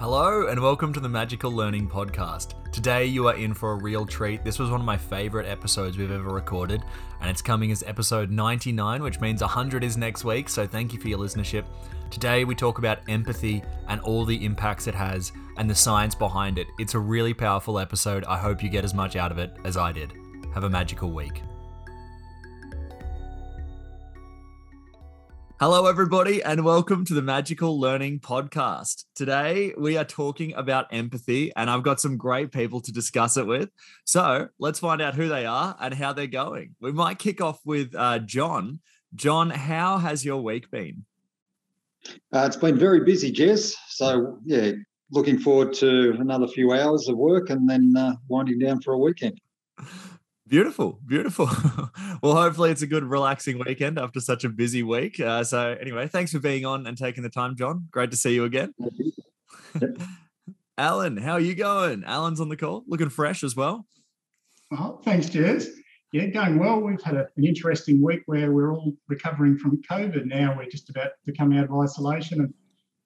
Hello, and welcome to the Magical Learning Podcast. Today, you are in for a real treat. This was one of my favorite episodes we've ever recorded, and it's coming as episode 99, which means 100 is next week, so thank you for your listenership. Today, we talk about empathy and all the impacts it has and the science behind it. It's a really powerful episode. I hope you get as much out of it as I did. Have a magical week. Hello, everybody, and welcome to the Magical Learning Podcast. Today, we are talking about empathy, and I've got some great people to discuss it with. So, let's find out who they are and how they're going. We might kick off with uh, John. John, how has your week been? Uh, it's been very busy, Jez. So, yeah, looking forward to another few hours of work and then uh, winding down for a weekend. Beautiful, beautiful. well, hopefully it's a good, relaxing weekend after such a busy week. Uh, so, anyway, thanks for being on and taking the time, John. Great to see you again. Alan, how are you going? Alan's on the call, looking fresh as well. Oh, thanks, Jez. Yeah, going well. We've had a, an interesting week where we're all recovering from COVID. Now we're just about to come out of isolation, and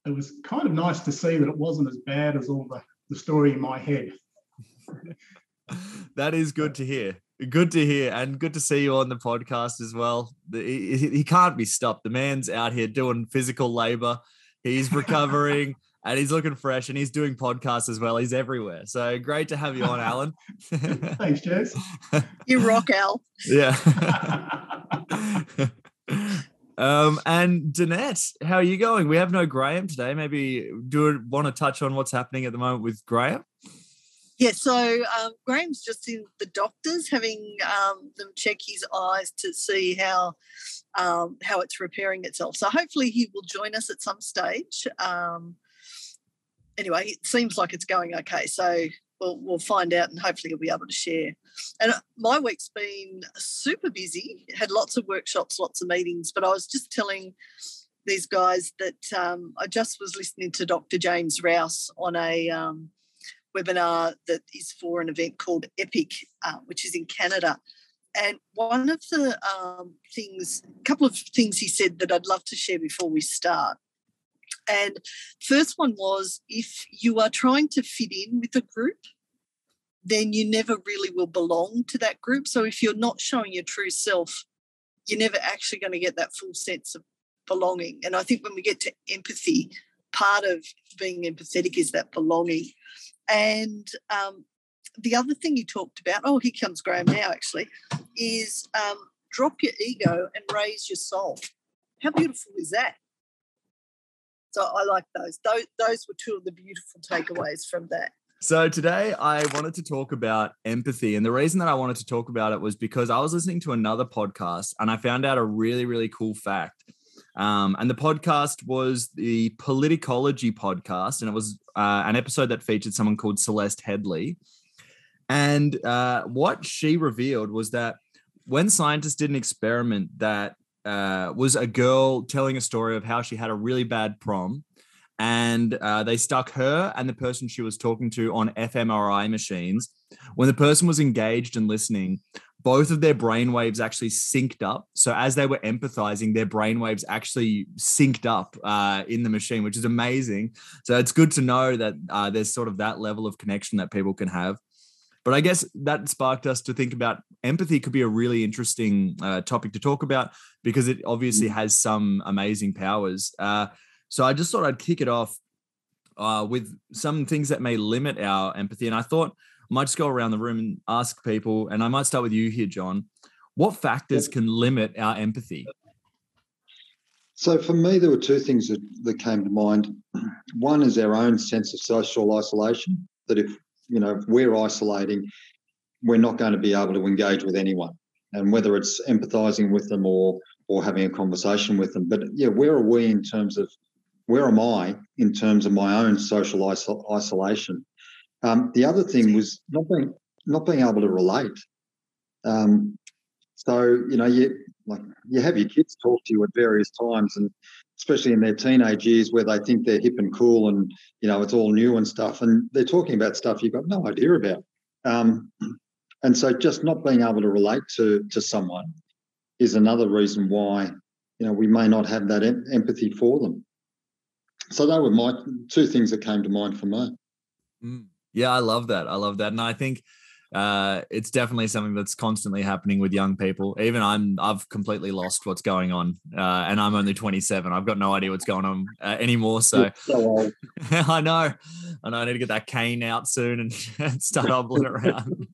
it was kind of nice to see that it wasn't as bad as all the, the story in my head. that is good to hear. Good to hear, and good to see you on the podcast as well. He, he can't be stopped. The man's out here doing physical labor. He's recovering. and he's looking fresh and he's doing podcasts as well. He's everywhere. So great to have you on, Alan. Thanks, Jez. You rock, Al. Yeah. um, and Danette, how are you going? We have no Graham today. Maybe do you want to touch on what's happening at the moment with Graham? Yeah, so um, Graham's just in the doctors having um, them check his eyes to see how um, how it's repairing itself. So hopefully he will join us at some stage. Um, anyway, it seems like it's going okay. So we'll, we'll find out and hopefully he'll be able to share. And uh, my week's been super busy, had lots of workshops, lots of meetings, but I was just telling these guys that um, I just was listening to Dr. James Rouse on a um, webinar that is for an event called EPIC, uh, which is in Canada. And one of the um, things, a couple of things he said that I'd love to share before we start and first one was if you are trying to fit in with a group, then you never really will belong to that group. So if you're not showing your true self, you're never actually going to get that full sense of belonging. And I think when we get to empathy, part of being empathetic is that belonging. And um, the other thing you talked about, oh, here comes Graham now actually, is um, drop your ego and raise your soul. How beautiful is that? So I like those. Those those were two of the beautiful takeaways from that. So today I wanted to talk about empathy. And the reason that I wanted to talk about it was because I was listening to another podcast and I found out a really, really cool fact. Um, and the podcast was the Politicology podcast, and it was uh, an episode that featured someone called Celeste Headlee. And uh, what she revealed was that when scientists did an experiment that uh, was a girl telling a story of how she had a really bad prom, and uh, they stuck her and the person she was talking to on fMRI machines. When the person was engaged and listening, both of their brain waves actually synced up. So as they were empathizing, their brain waves actually synced up uh, in the machine, which is amazing. So it's good to know that uh, there's sort of that level of connection that people can have. But I guess that sparked us to think about empathy could be a really interesting uh, topic to talk about because it obviously mm. has some amazing powers. Uh, so I just thought I'd kick it off uh, with some things that may limit our empathy. And I thought might just go around the room and ask people, and I might start with you here, John. What factors can limit our empathy? So for me, there were two things that, that came to mind. One is our own sense of social isolation, that if you know, if we're isolating, we're not going to be able to engage with anyone. And whether it's empathizing with them or or having a conversation with them. But yeah, where are we in terms of where am I in terms of my own social isol- isolation? Um, the other thing was not being not being able to relate. Um, so you know, you like you have your kids talk to you at various times, and especially in their teenage years where they think they're hip and cool and you know it's all new and stuff and they're talking about stuff you've got no idea about um, and so just not being able to relate to to someone is another reason why you know we may not have that em- empathy for them so they were my two things that came to mind for me. Mm. Yeah, I love that. I love that, and I think uh, it's definitely something that's constantly happening with young people. Even I'm, I've completely lost what's going on, uh, and I'm only 27. I've got no idea what's going on uh, anymore. So, so I know, I know. I need to get that cane out soon and start hobbling around.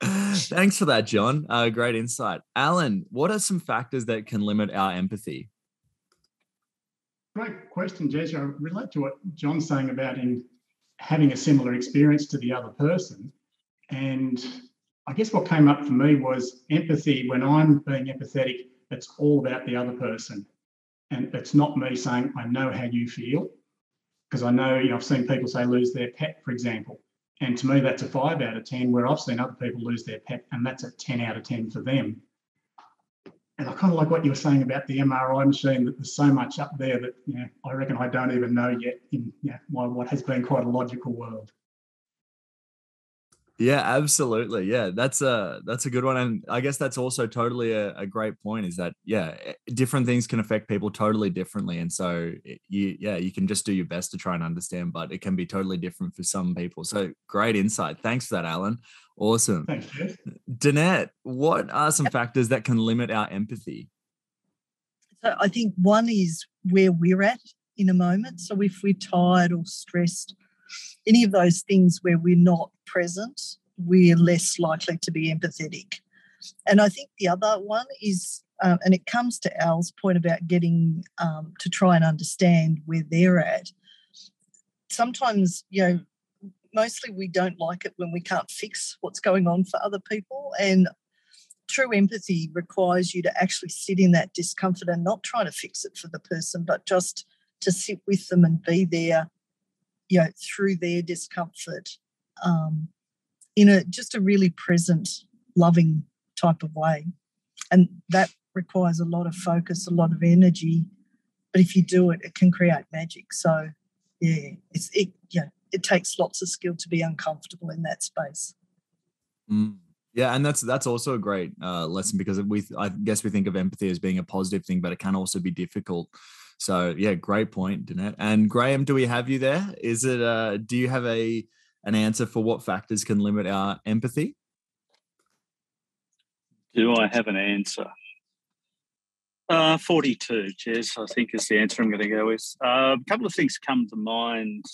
Thanks for that, John. Uh, great insight, Alan. What are some factors that can limit our empathy? Great question, Jez. I relate to what John's saying about in having a similar experience to the other person and I guess what came up for me was empathy. When I'm being empathetic, it's all about the other person. And it's not me saying, I know how you feel. Because I know, you know, I've seen people say lose their pet, for example. And to me, that's a five out of 10, where I've seen other people lose their pet, and that's a 10 out of 10 for them. And I kind of like what you were saying about the MRI machine, that there's so much up there that, you know, I reckon I don't even know yet in you know, my, what has been quite a logical world. Yeah, absolutely. Yeah, that's a that's a good one, and I guess that's also totally a, a, great point. Is that yeah, eh, different things can affect people totally differently, and so eh, you yeah you can just do your best to try and understand, but it can be totally different for some people. So great insight. Thanks for that, Alan. Awesome. Thanks, Danette, what are some factors that can limit our empathy? So I think one is where we're at in a moment. So if we're tired or stressed any of those things where we're not present, we're less likely to be empathetic. And I think the other one is, um, and it comes to Al's point about getting um, to try and understand where they're at. Sometimes, you know, mostly we don't like it when we can't fix what's going on for other people. And true empathy requires you to actually sit in that discomfort and not try to fix it for the person, but just to sit with them and be there you know, through their discomfort um, in a just a really present, loving type of way. And that requires a lot of focus, a lot of energy. But if you do it, it can create magic. So yeah, it's it yeah, it takes lots of skill to be uncomfortable in that space. Mm. Yeah, and that's that's also a great uh, lesson because we I guess we think of empathy as being a positive thing, but it can also be difficult so yeah, great point, Danette. And Graham, do we have you there? Is it uh do you have a an answer for what factors can limit our empathy? Do I have an answer? Uh, 42, Jez, I think is the answer I'm going to go with. Uh, a couple of things come to mind.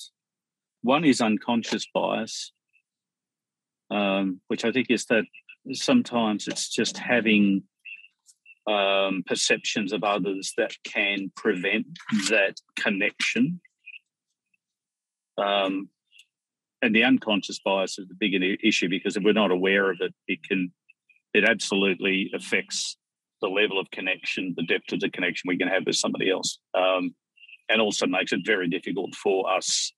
One is unconscious bias, um, which I think is that sometimes it's just having um, perceptions of others that can prevent that connection. Um, and the unconscious bias is the bigger issue because if we're not aware of it, it can, it absolutely affects the level of connection, the depth of the connection we can have with somebody else, um, and also makes it very difficult for us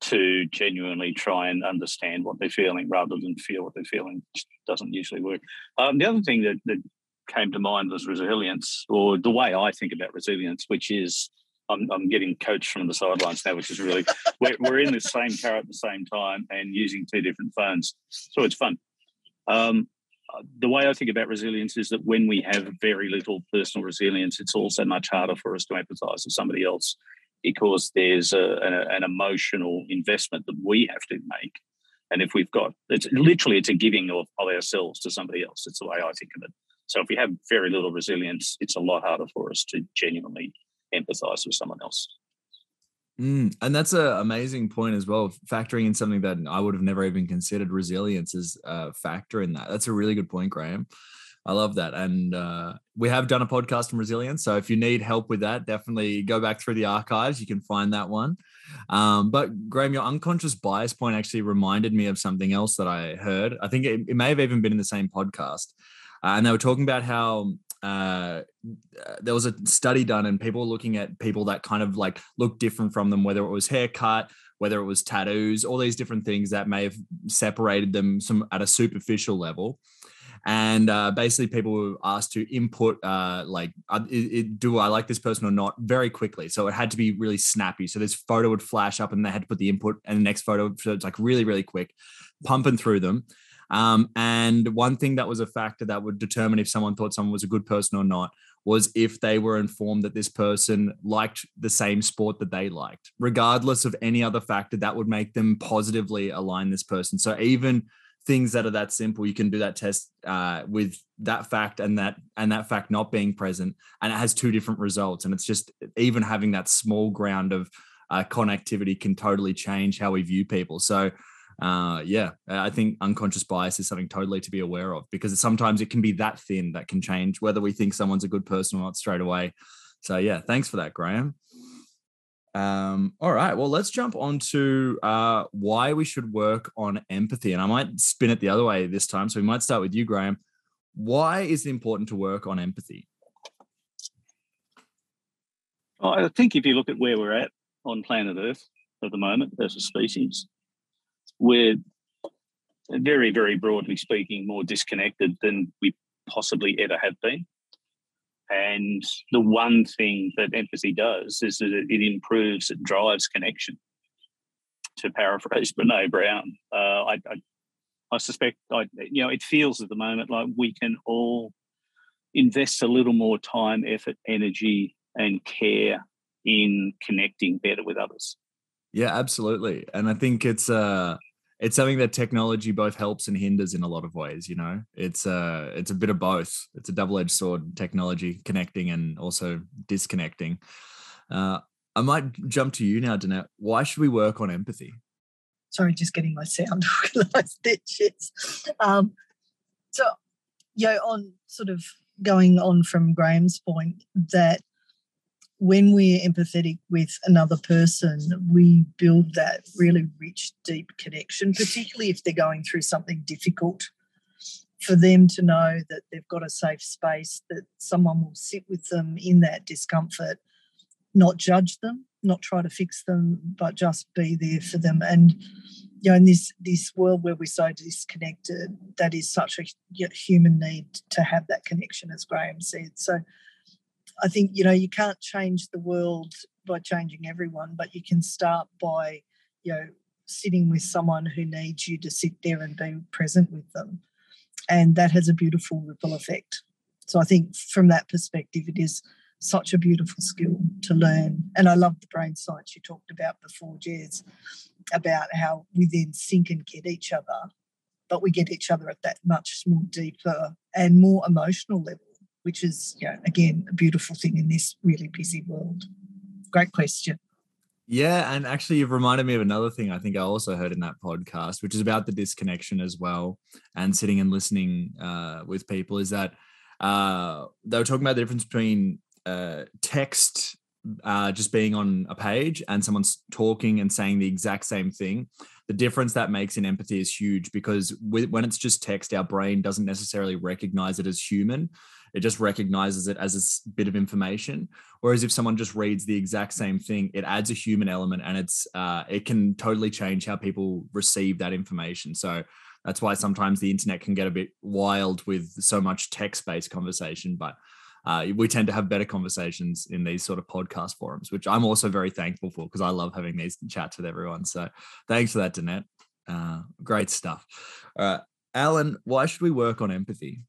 to genuinely try and understand what they're feeling rather than feel what they're feeling. Doesn't usually work. Um, the other thing that, that came to mind was resilience, or the way I think about resilience, which is I'm, I'm getting coached from the sidelines now, which is really we're, we're in the same car at the same time and using two different phones, so it's fun. Um, the way I think about resilience is that when we have very little personal resilience, it's also much harder for us to empathise with somebody else because there's a, an emotional investment that we have to make. And if we've got, it's literally, it's a giving of, of ourselves to somebody else. It's the way I think of it. So if we have very little resilience, it's a lot harder for us to genuinely empathize with someone else. Mm, and that's an amazing point as well. Factoring in something that I would have never even considered resilience as a factor in that. That's a really good point, Graham. I love that. And uh, we have done a podcast on resilience. So if you need help with that, definitely go back through the archives. You can find that one. Um, but Graham, your unconscious bias point actually reminded me of something else that I heard. I think it, it may have even been in the same podcast. Uh, and they were talking about how uh, there was a study done and people were looking at people that kind of like looked different from them, whether it was haircut, whether it was tattoos, all these different things that may have separated them some at a superficial level. And uh, basically, people were asked to input, uh, like, uh, it, it, do I like this person or not, very quickly. So it had to be really snappy. So this photo would flash up, and they had to put the input, and the next photo. So it's like really, really quick, pumping through them. Um, and one thing that was a factor that would determine if someone thought someone was a good person or not was if they were informed that this person liked the same sport that they liked, regardless of any other factor that would make them positively align this person. So even things that are that simple, you can do that test uh, with that fact and that and that fact not being present, and it has two different results. And it's just even having that small ground of uh, connectivity can totally change how we view people. So uh, yeah, I think unconscious bias is something totally to be aware of because sometimes it can be that thin that can change whether we think someone's a good person or not straight away. So yeah, thanks for that, Graham. Um, all right, well, let's jump on to uh, why we should work on empathy. And I might spin it the other way this time. So we might start with you, Graham. Why is it important to work on empathy? Well, I think if you look at where we're at on planet Earth at the moment as a species, we're very, very broadly speaking, more disconnected than we possibly ever have been. And the one thing that empathy does is that it improves, it drives connection. To paraphrase Brene Brown, uh, I, I, I suspect, I, you know, it feels at the moment like we can all invest a little more time, effort, energy, and care in connecting better with others. Yeah, absolutely. And I think it's uh it's something that technology both helps and hinders in a lot of ways, you know. It's uh it's a bit of both. It's a double-edged sword, technology connecting and also disconnecting. Uh I might jump to you now, Danette. Why should we work on empathy? Sorry, just getting my sound. Um so yeah, on sort of going on from Graham's point that when we're empathetic with another person, we build that really rich, deep connection, particularly if they're going through something difficult. For them to know that they've got a safe space, that someone will sit with them in that discomfort, not judge them, not try to fix them, but just be there for them. And you know, in this this world where we're so disconnected, that is such a human need to have that connection, as Graham said. So I think, you know, you can't change the world by changing everyone, but you can start by, you know, sitting with someone who needs you to sit there and be present with them. And that has a beautiful ripple effect. So I think from that perspective, it is such a beautiful skill to learn. And I love the brain science you talked about before, Jez, about how we then sync and get each other, but we get each other at that much more deeper and more emotional level which is, know, again, a beautiful thing in this really busy world. Great question. Yeah, and actually, you've reminded me of another thing I think I also heard in that podcast, which is about the disconnection as well, and sitting and listening uh, with people. Is that uh, they were talking about the difference between uh, text uh, just being on a page and someone's talking and saying the exact same thing. The difference that makes in empathy is huge because when it's just text, our brain doesn't necessarily recognize it as human it just recognizes it as a bit of information whereas if someone just reads the exact same thing it adds a human element and it's uh, it can totally change how people receive that information so that's why sometimes the internet can get a bit wild with so much text-based conversation but uh, we tend to have better conversations in these sort of podcast forums, which I'm also very thankful for because I love having these chats with everyone. So thanks for that, Danette. Uh, great stuff. Uh, Alan, why should we work on empathy?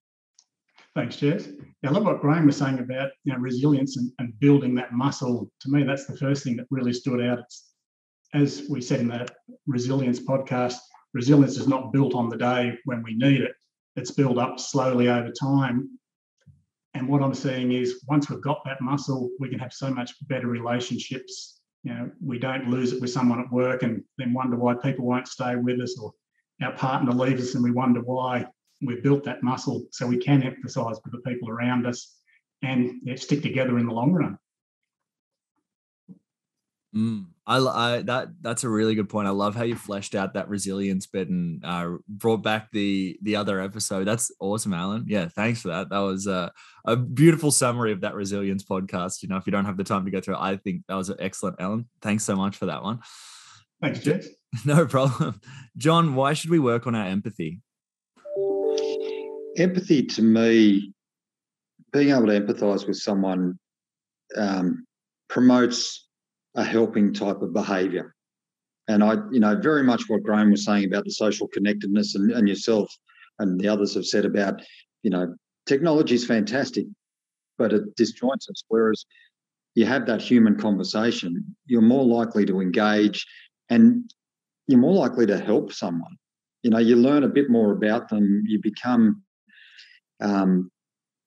Thanks, Jez. Yeah, I love what Graham was saying about you know, resilience and, and building that muscle. To me, that's the first thing that really stood out. It's, as we said in that resilience podcast, resilience is not built on the day when we need it. It's built up slowly over time. And what I'm seeing is once we've got that muscle, we can have so much better relationships. You know, we don't lose it with someone at work and then wonder why people won't stay with us or our partner leaves us and we wonder why we've built that muscle so we can emphasize with the people around us and yeah, stick together in the long run. Mm, I, I, that that's a really good point. I love how you fleshed out that resilience bit and uh, brought back the the other episode. That's awesome, Alan. Yeah, thanks for that. That was uh, a beautiful summary of that resilience podcast. You know, if you don't have the time to go through it, I think that was excellent, Alan. Thanks so much for that one. Thanks, Jez. No problem, John. Why should we work on our empathy? Empathy to me, being able to empathise with someone um, promotes a helping type of behaviour. And I, you know, very much what Graham was saying about the social connectedness and, and yourself and the others have said about, you know, technology is fantastic, but it disjoints us. Whereas you have that human conversation, you're more likely to engage and you're more likely to help someone. You know, you learn a bit more about them, you become um,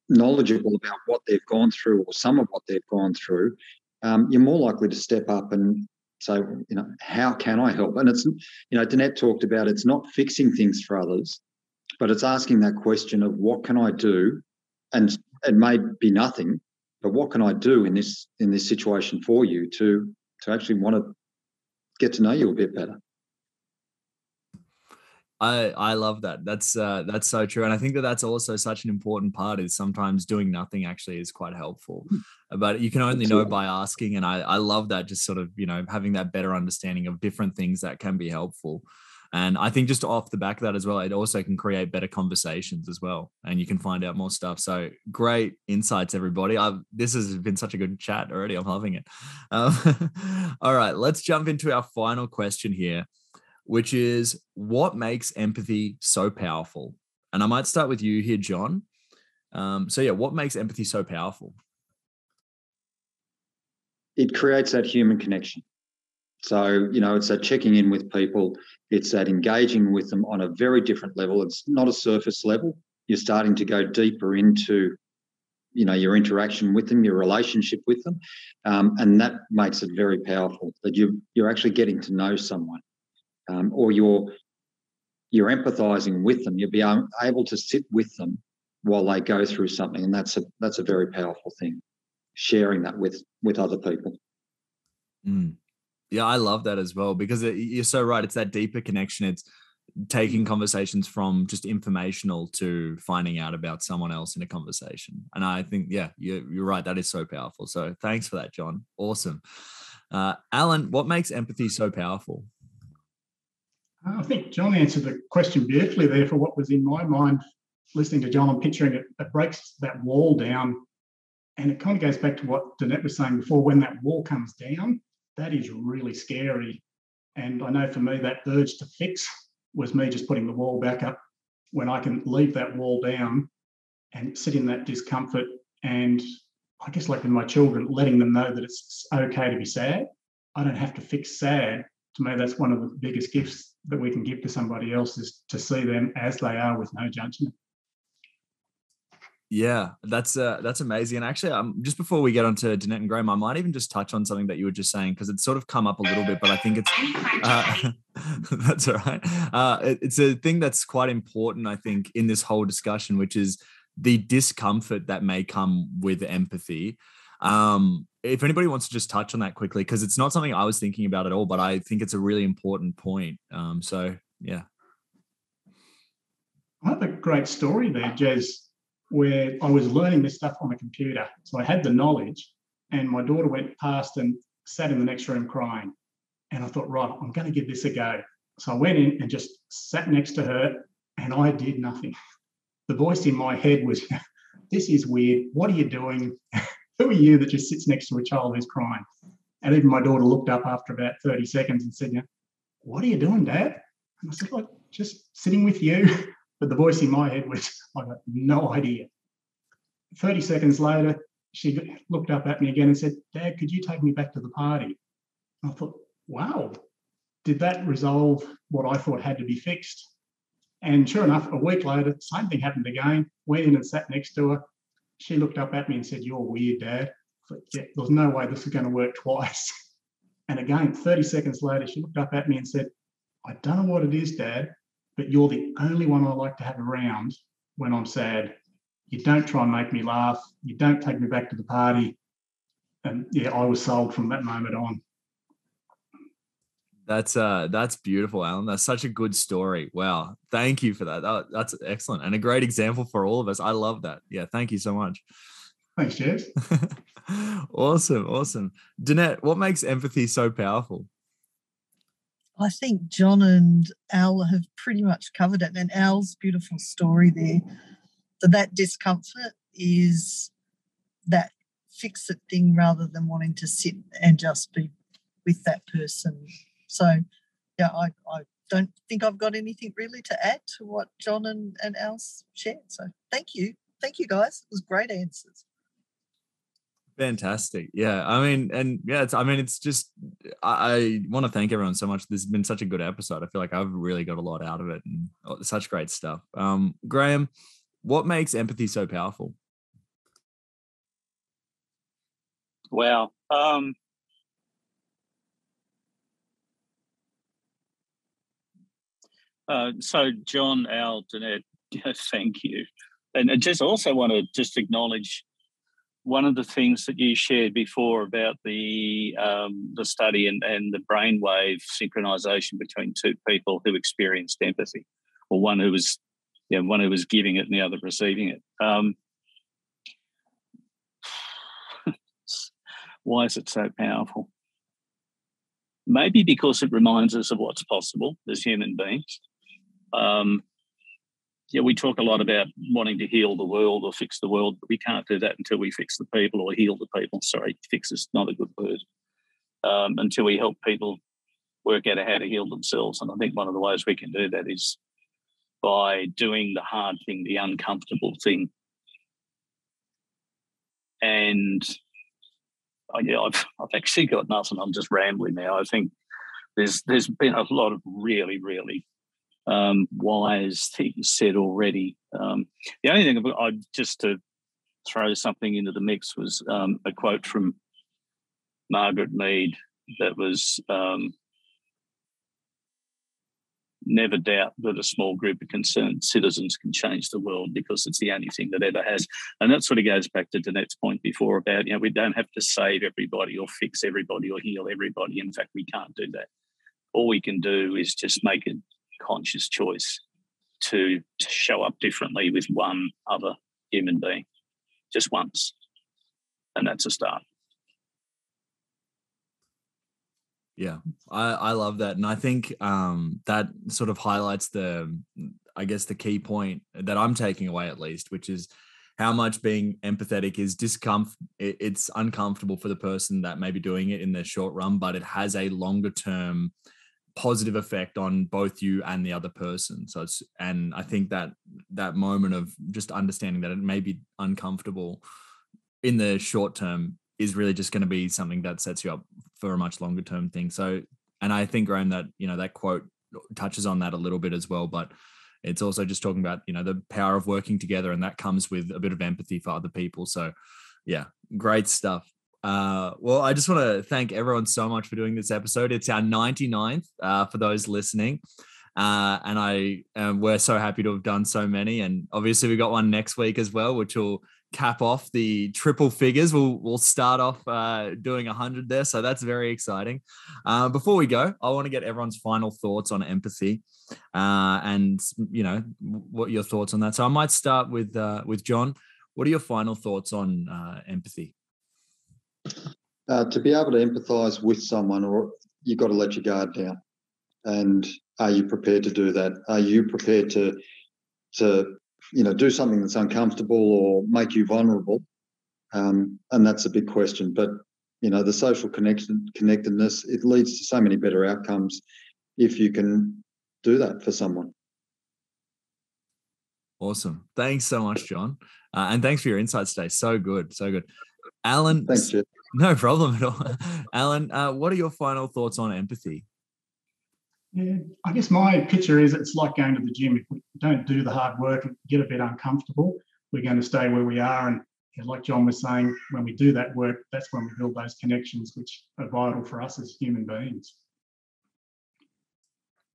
knowledgeable about what they've gone through or some of what they've gone through. Um, you're more likely to step up and say, you know, how can I help? And it's, you know, Danette talked about it's not fixing things for others, but it's asking that question of what can I do? And it may be nothing, but what can I do in this in this situation for you to to actually want to get to know you a bit better? I I love that. That's uh, that's so true, and I think that that's also such an important part. Is sometimes doing nothing actually is quite helpful, hmm. but you can only know by asking. And I I love that. Just sort of you know having that better understanding of different things that can be helpful. And I think just off the back of that as well, it also can create better conversations as well, and you can find out more stuff. So great insights, everybody. I've, this has been such a good chat already. I'm loving it. Um, all right, let's jump into our final question here, which is what makes empathy so powerful? And I might start with you here, John. Um, so yeah, what makes empathy so powerful? It creates that human connection. So, you know, it's that checking in with people, it's that engaging with them on a very different level. It's not a surface level. You're starting to go deeper into, you know, your interaction with them, your relationship with them. Um, and that makes it very powerful that you you're actually getting to know someone. Um, or you're you're empathizing with them. You'll be able to sit with them while they go through something. And that's a that's a very powerful thing. Sharing that with with other people. Mm. Yeah, I love that as well because it, you're so right. It's that deeper connection. It's taking conversations from just informational to finding out about someone else in a conversation. And I think, yeah, you're, you're right. That is so powerful. So thanks for that, John. Awesome. Uh, Alan, what makes empathy so powerful? I think John answered the question beautifully there for what was in my mind listening to John and picturing it. It breaks that wall down. And it kind of goes back to what Danette was saying before when that wall comes down, that is really scary. And I know for me, that urge to fix was me just putting the wall back up when I can leave that wall down and sit in that discomfort. And I guess, like with my children, letting them know that it's okay to be sad. I don't have to fix sad. To me, that's one of the biggest gifts that we can give to somebody else is to see them as they are with no judgment. Yeah, that's uh, that's amazing. And actually, um, just before we get on to Danette and Graham, I might even just touch on something that you were just saying because it's sort of come up a little bit, but I think it's uh, that's all right. Uh, it, it's a thing that's quite important, I think, in this whole discussion, which is the discomfort that may come with empathy. Um, if anybody wants to just touch on that quickly, because it's not something I was thinking about at all, but I think it's a really important point. Um, so yeah. I have a great story there, Jez where I was learning this stuff on the computer. So I had the knowledge, and my daughter went past and sat in the next room crying. And I thought, right, I'm going to give this a go. So I went in and just sat next to her, and I did nothing. The voice in my head was, This is weird. What are you doing? Who are you that just sits next to a child who's crying? And even my daughter looked up after about 30 seconds and said, What are you doing, Dad? And I said, like, just sitting with you. But the voice in my head was, I got no idea. 30 seconds later, she looked up at me again and said, Dad, could you take me back to the party? I thought, wow, did that resolve what I thought had to be fixed? And sure enough, a week later, same thing happened again. Went in and sat next to her. She looked up at me and said, You're weird, Dad. Thought, yeah, there's no way this is going to work twice. And again, 30 seconds later, she looked up at me and said, I don't know what it is, Dad, but you're the only one I like to have around when I'm sad. You don't try and make me laugh. You don't take me back to the party. And yeah, I was sold from that moment on. That's uh that's beautiful, Alan. That's such a good story. Wow. Thank you for that. that. That's excellent and a great example for all of us. I love that. Yeah, thank you so much. Thanks, Jeff. awesome, awesome. Danette, what makes empathy so powerful? I think John and Al have pretty much covered it. And Al's beautiful story there that that discomfort is that fix it thing rather than wanting to sit and just be with that person. So, yeah, I, I don't think I've got anything really to add to what John and, and Alice shared. So thank you. Thank you guys. It was great answers. Fantastic. Yeah. I mean, and yeah, it's, I mean, it's just, I, I want to thank everyone so much. This has been such a good episode. I feel like I've really got a lot out of it and oh, such great stuff. Um, Graham, what makes empathy so powerful? Wow. Um, uh, so, John, Al, Danette, thank you. And I just also want to just acknowledge one of the things that you shared before about the um, the study and, and the brainwave synchronization between two people who experienced empathy, or one who was, yeah, one who was giving it and the other receiving it. Um, why is it so powerful? Maybe because it reminds us of what's possible as human beings. Um, yeah, we talk a lot about wanting to heal the world or fix the world, but we can't do that until we fix the people or heal the people. Sorry, fix is not a good word. Um, until we help people work out how to heal themselves. And I think one of the ways we can do that is by doing the hard thing, the uncomfortable thing. And oh, yeah, I've, I've actually got nothing. I'm just rambling now. I think there's there's been a lot of really, really um, wise things said already. Um, the only thing I just to throw something into the mix was um, a quote from Margaret Mead that was um, never doubt that a small group of concerned citizens can change the world because it's the only thing that ever has. And that sort of goes back to Danette's point before about, you know, we don't have to save everybody or fix everybody or heal everybody. In fact, we can't do that. All we can do is just make it conscious choice to, show up differently with one other human being just once. And that's a start. Yeah, I, I love that. And I think um, that sort of highlights the, I guess, the key point that I'm taking away at least, which is how much being empathetic is discomfort. It's uncomfortable for the person that may be doing it in the short run, but it has a longer term positive effect on both you and the other person. So it's and i think that that moment of just understanding that it may be uncomfortable in the short term is really just going to be something that sets you up for a much longer term thing. So and i think graham that you know that quote touches on that a little bit as well but it's also just talking about you know the power of working together and that comes with a bit of empathy for other people. So yeah great stuff uh, well, I just want to thank everyone so much for doing this episode. It's our 99th uh, for those listening. Uh, and I um, we're so happy to have done so many. And obviously, we got one next week as well, which will cap off the triple figures. We'll we'll start off uh, doing hundred there, so that's very exciting. Uh, before we go, I want to get everyone's final thoughts on empathy, uh, and you know what your thoughts on that. So I might start with uh, with John. What are your final thoughts on empathy? Uh, to be able to empathise with someone, or you've got to let your guard down. And are you prepared to do that? Are you prepared to to you know do something that's uncomfortable or make you vulnerable? Um, and that's a big question. But you know the social connection connectedness it leads to so many better outcomes if you can do that for someone. Awesome. Thanks so much, John. Uh, and thanks for your insights today. So good. So good. Alan. Thanks, Jeff. No problem at all. Alan, uh, what are your final thoughts on empathy? Yeah, I guess my picture is it's like going to the gym. If we don't do the hard work and get a bit uncomfortable, we're going to stay where we are. And like John was saying, when we do that work, that's when we build those connections, which are vital for us as human beings.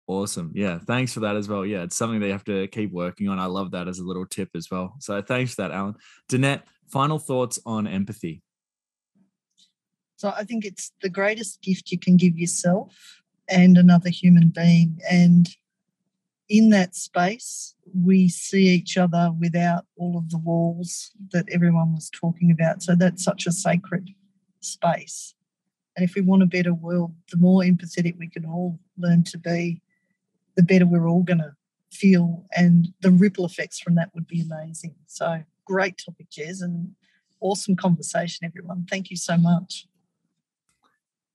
Awesome. Yeah. Thanks for that as well. Yeah. It's something they have to keep working on. I love that as a little tip as well. So thanks for that, Alan. Danette, final thoughts on empathy. So I think it's the greatest gift you can give yourself and another human being. And in that space, we see each other without all of the walls that everyone was talking about. So that's such a sacred space. And if we want a better world, the more empathetic we can all learn to be, the better we're all going to feel. And the ripple effects from that would be amazing. So great topic, Jez, and awesome conversation, everyone. Thank you so much.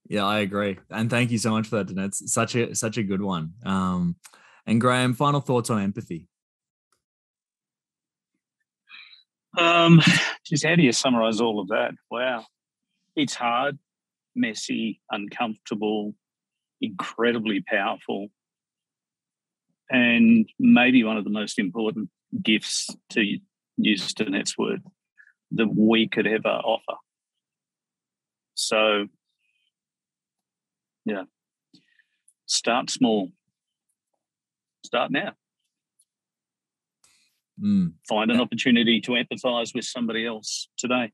Yeah, I agree. And thank you so much for that, Danette. It's such a such a good one. Um, and Graham, final thoughts on empathy. Um, just how do you summarize all of that? Wow. It's hard, messy, uncomfortable, incredibly powerful, and maybe one of the most important gifts to use Danette's word that we could ever offer. So, yeah, start small. Start now. Mm. Find an opportunity to empathize with somebody else today.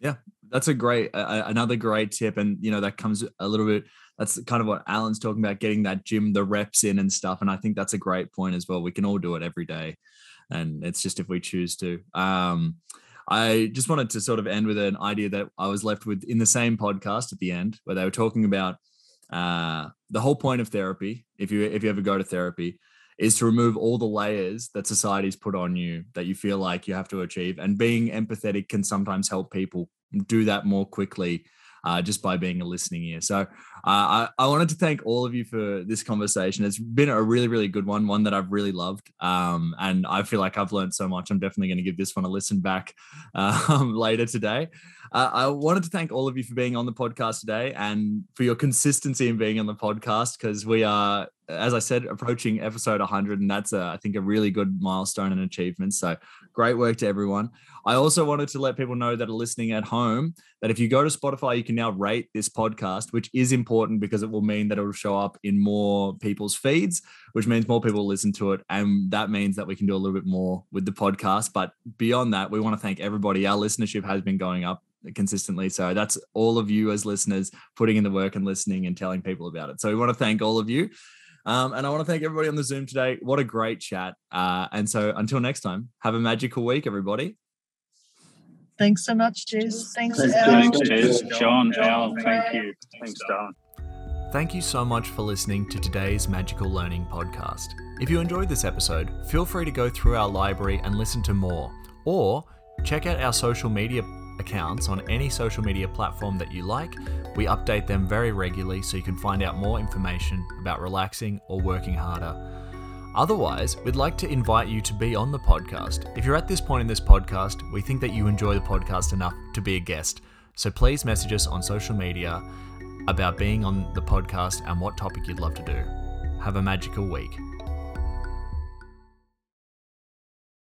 Yeah, that's a great, uh, another great tip. And, you know, that comes a little bit, that's kind of what Alan's talking about, getting that gym, the reps in and stuff. And I think that's a great point as well. We can all do it every day. And it's just if we choose to. Um, I just wanted to sort of end with an idea that I was left with in the same podcast at the end, where they were talking about uh, the whole point of therapy. If you if you ever go to therapy, is to remove all the layers that society's put on you that you feel like you have to achieve. And being empathetic can sometimes help people do that more quickly uh, just by being a listening ear. So uh, I, I, wanted to thank all of you for this conversation. It's been a really, really good one, one that I've really loved. Um, and I feel like I've learned so much. I'm definitely going to give this one a listen back um, later today. Uh, I wanted to thank all of you for being on the podcast today and for your consistency in being on the podcast because we are as I said, approaching episode 100, and that's, a, I think, a really good milestone and achievement. So, great work to everyone. I also wanted to let people know that are listening at home that if you go to Spotify, you can now rate this podcast, which is important because it will mean that it will show up in more people's feeds, which means more people listen to it. And that means that we can do a little bit more with the podcast. But beyond that, we want to thank everybody. Our listenership has been going up consistently. So that's all of you as listeners putting in the work and listening and telling people about it. So we want to thank all of you. Um, and I want to thank everybody on the Zoom today. What a great chat. Uh, and so until next time, have a magical week, everybody. Thanks so much, Jez. Thanks, Thanks, Al. Jez. John, Al, thank you. Thanks, Don. Thank you so much for listening to today's Magical Learning podcast. If you enjoyed this episode, feel free to go through our library and listen to more, or check out our social media accounts on any social media platform that you like. We update them very regularly so you can find out more information about relaxing or working harder. Otherwise, we'd like to invite you to be on the podcast. If you're at this point in this podcast, we think that you enjoy the podcast enough to be a guest. So please message us on social media about being on the podcast and what topic you'd love to do. Have a magical week.